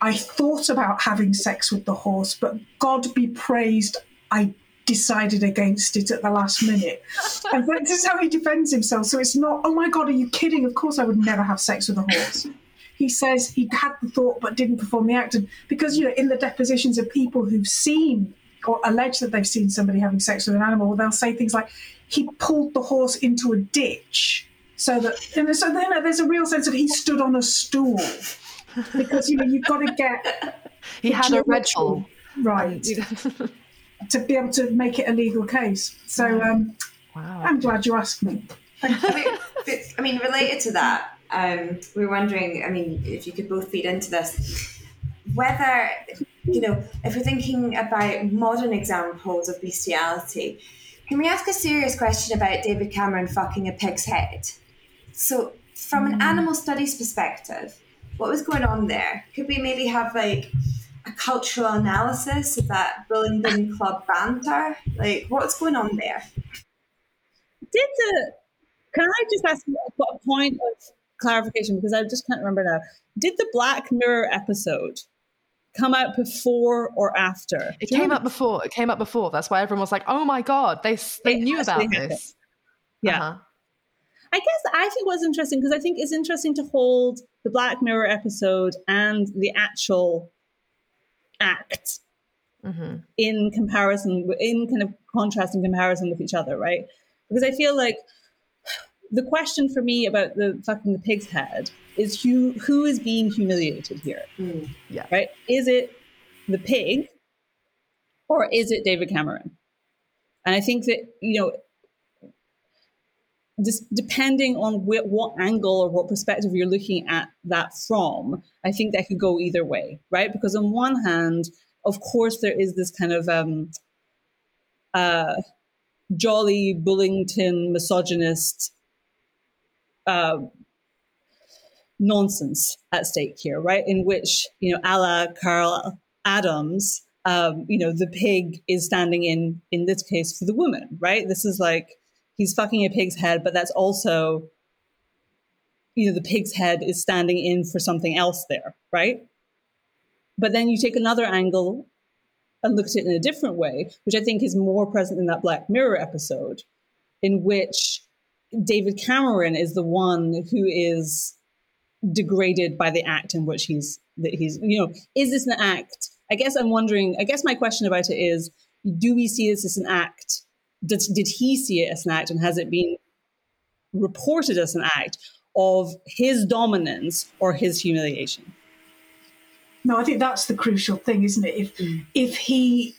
I thought about having sex with the horse, but God be praised, I decided against it at the last minute. and this is how he defends himself. So it's not, oh my God, are you kidding? Of course I would never have sex with a horse. He says he had the thought but didn't perform the act. And because, you know, in the depositions of people who've seen or allege that they've seen somebody having sex with an animal, they'll say things like, he pulled the horse into a ditch. So that, and so know, there's a real sense of he stood on a stool because you know you've got to get He had a Red Geometry. Bull. right to be able to make it a legal case. So um, wow. I'm glad you asked me. I mean, I mean, related to that, um, we were wondering. I mean, if you could both feed into this, whether you know, if we're thinking about modern examples of bestiality, can we ask a serious question about David Cameron fucking a pig's head? So, from an animal studies perspective, what was going on there? Could we maybe have like a cultural analysis of that Bullingdon Club banter? Like, what's going on there? Did the can I just ask a a point of clarification because I just can't remember now. Did the Black Mirror episode come out before or after? It came remember? up before. It came up before. That's why everyone was like, "Oh my god, they they It knew about actually happened. this." Yeah. Uh-huh. I guess I think what's interesting because I think it's interesting to hold the Black Mirror episode and the actual act Mhm. in comparison, in kind of contrast and comparison with each other, right? Because I feel like the question for me about the fucking the pig's head is who who is being humiliated here, Yeah. right? Is it the pig or is it David Cameron? And I think that you know just depending on wh- what angle or what perspective you're looking at that from, I think that could go either way, right? Because on one hand, of course, there is this kind of um, uh, jolly Bullingdon misogynist uh, nonsense at stake here, right? In which you know, a la Carol Adams, um, you know, the pig is standing in in this case for the woman, right? This is like he's fucking a pig's head, but that's also, you know, the pig's head is standing in for something else there, right? But then you take another angle and look at it in a different way, which I think is more present in that Black Mirror episode, in which David Cameron is the one who is degraded by the act in which he's that he's you know is this an act i guess i'm wondering i guess my question about it is do we see this as an act did, did he see it as an act and has it been reported as an act of his dominance or his humiliation No, I think that's the crucial thing, isn't it? If mm. if he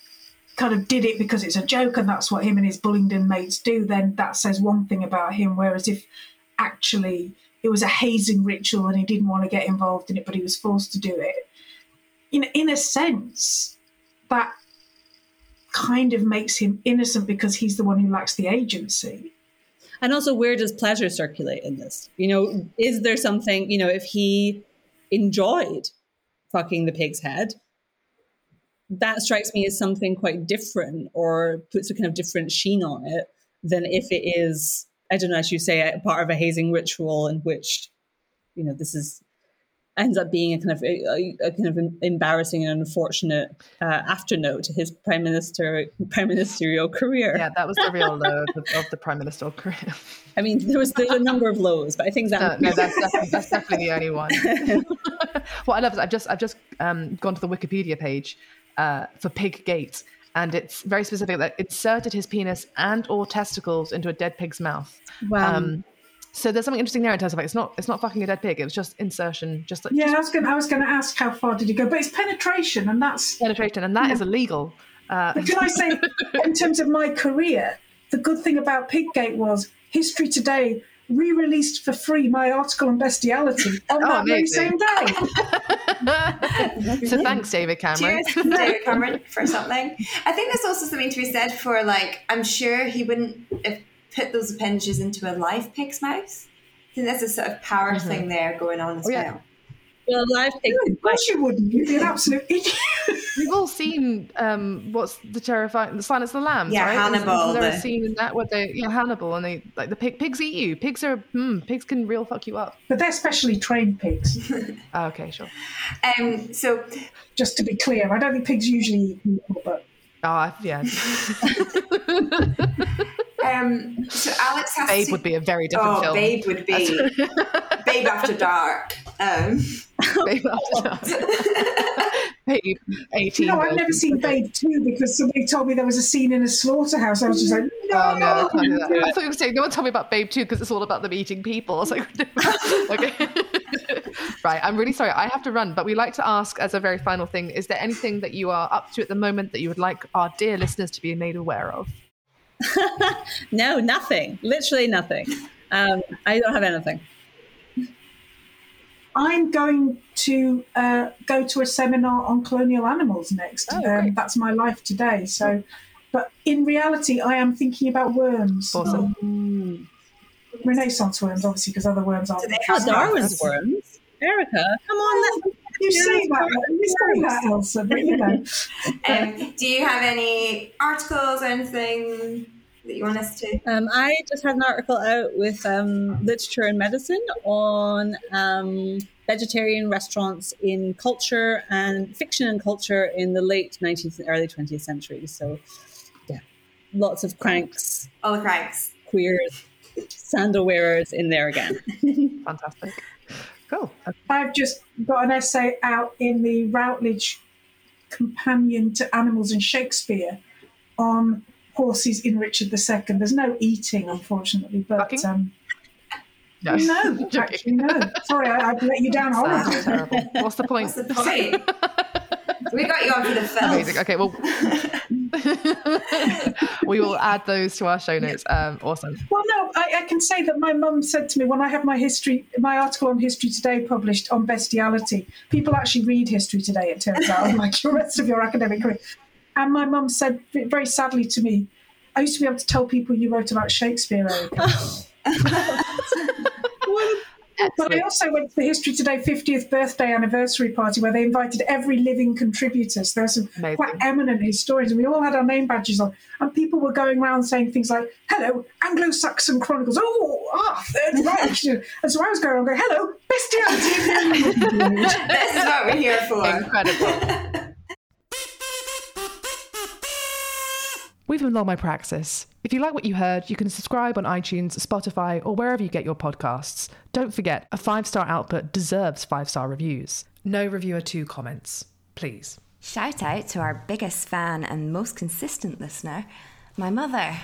kind of did it because it's a joke and that's what him and his Bullingdon mates do, then that says one thing about him. Whereas if actually it was a hazing ritual and he didn't want to get involved in it, but he was forced to do it, in in a sense, that kind of makes him innocent because he's the one who lacks the agency. and also where does pleasure circulate in this you know is there something you know if he enjoyed fucking the pig's head that strikes me as something quite different or puts a kind of different sheen on it than if it is i don't know as you say part of a hazing ritual in which you know this is ends up being a kind of a, a kind of embarrassing and unfortunate uh, afternote to his prime minister prime ministerial career Yeah, that was the real low of the, of the prime minister career. I mean, there was there's a number of lows, but I think No, that no, that's definitely, that's definitely the only one. what I love is I've just I've just um, gone to the Wikipedia page uh, for pig gate, and it's very specific that inserted his penis and or testicles into a dead pig's mouth. wow. Um, so there's something interesting there in terms of like it's not it's not fucking a dead pig. It was just insertion, just like Yeah, I was going I was going to ask how far did you go, but it's penetration, and that's penetration, and that is illegal. Uh, But can I say, in terms of my career, the good thing about Piggate was History Today re-released for free my article on bestiality on Oh, that very same day. so thanks, David Cameron. Cheers, David Cameron, for something. I think there's also something to be said for like I'm sure he wouldn't have put those appendages into a live pig's mouth. I think there's a sort of power thing there going on as Oh, yeah. well. Well, live pig. No, of course you wouldn't. You'd be an absolute idiot. We've all seen um, what's the terrifying, the Silence of the Lambs, Yeah, right? Hannibal, Is, is there a scene in that where they, yeah, Hannibal, and they like the pig, pigs eat you. Pigs are, hmm, pigs can real fuck you up. but they're specially trained pigs. Oh, okay, sure. Um, so Just to be clear, I don't think pigs usually eat people, but Oh, yeah. um, so Alex has Babe to. would be a very different oh, film. Babe would be Babe After Dark. Um, Babe after dark. Babe, 18. you know, I've never seen Babe 2 because somebody told me there was a scene in a slaughterhouse. I was just like, no. Oh no, I do. I thought you were saying no one told me about Babe 2 because it's all about them eating people. I was like, okay. right, I'm really sorry. I have to run, but we like to ask as a very final thing, is there anything that you are up to at the moment that you would like our dear listeners to be made aware of? No, nothing. Literally nothing. Um, I don't have anything. I'm going to uh, go to a seminar on colonial animals next. Oh, um, that's my life today. So, but in reality, I am thinking about worms. Awesome. Um, Renaissance worms, obviously, because other worms aren't. Do they have Darwin's worms. Erica, come on. Let's, You say that, you say that, Elsa, but you know. um, do you have any articles or anything that you want us to? Um, I just had an article out with um, literature and medicine on um, vegetarian restaurants in culture and fiction and culture in the late 19th and early 20th century. So, yeah, lots of cranks, All the cranks. queers, sandal wearers in there again. Fantastic. Cool. I've just got an essay out in the Routledge Companion to Animals and Shakespeare on horses in Richard II. There's no eating, unfortunately, but Fucking? um, No, no, actually, no. Sorry, I, I've let you down Sad, horribly. terrible. What's the point? What's the point? we got you on for the film. Okay, well, we will add those to our show notes. Um, awesome. Well, no, I, I can say that my mum said to me when I had my history, my article on History Today published on bestiality. People actually read History Today, it turns out, unlike the rest of your academic career. And my mum said very sadly to me, I used to be able to tell people you wrote about Shakespeare, Erica. But I also went to the History Today 50th birthday anniversary party where they invited every living contributor. So there were some Amazing. quite eminent historians, and we all had our name badges on. And people were going around saying things like, hello, Anglo Saxon Chronicles. Oh, ah, Third Reich. and so I was going around going, hello, bestiality. this is what we're here for. Incredible. Been Long My Praxis. If you like what you heard, you can subscribe on iTunes, Spotify, or wherever you get your podcasts. Don't forget, a five star output deserves five star reviews. No reviewer two comments, please. Shout out to our biggest fan and most consistent listener, my mother.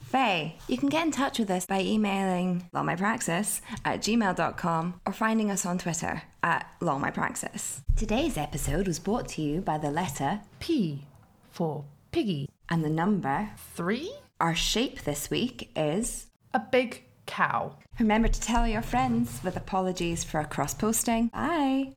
Faye, you can get in touch with us by emailing lawmypraxis at gmail.com or finding us on Twitter at lawmypraxis. Today's episode was brought to you by the letter P for piggy. And the number. Three? Our shape this week is. A big cow. Remember to tell your friends with apologies for cross posting. Bye.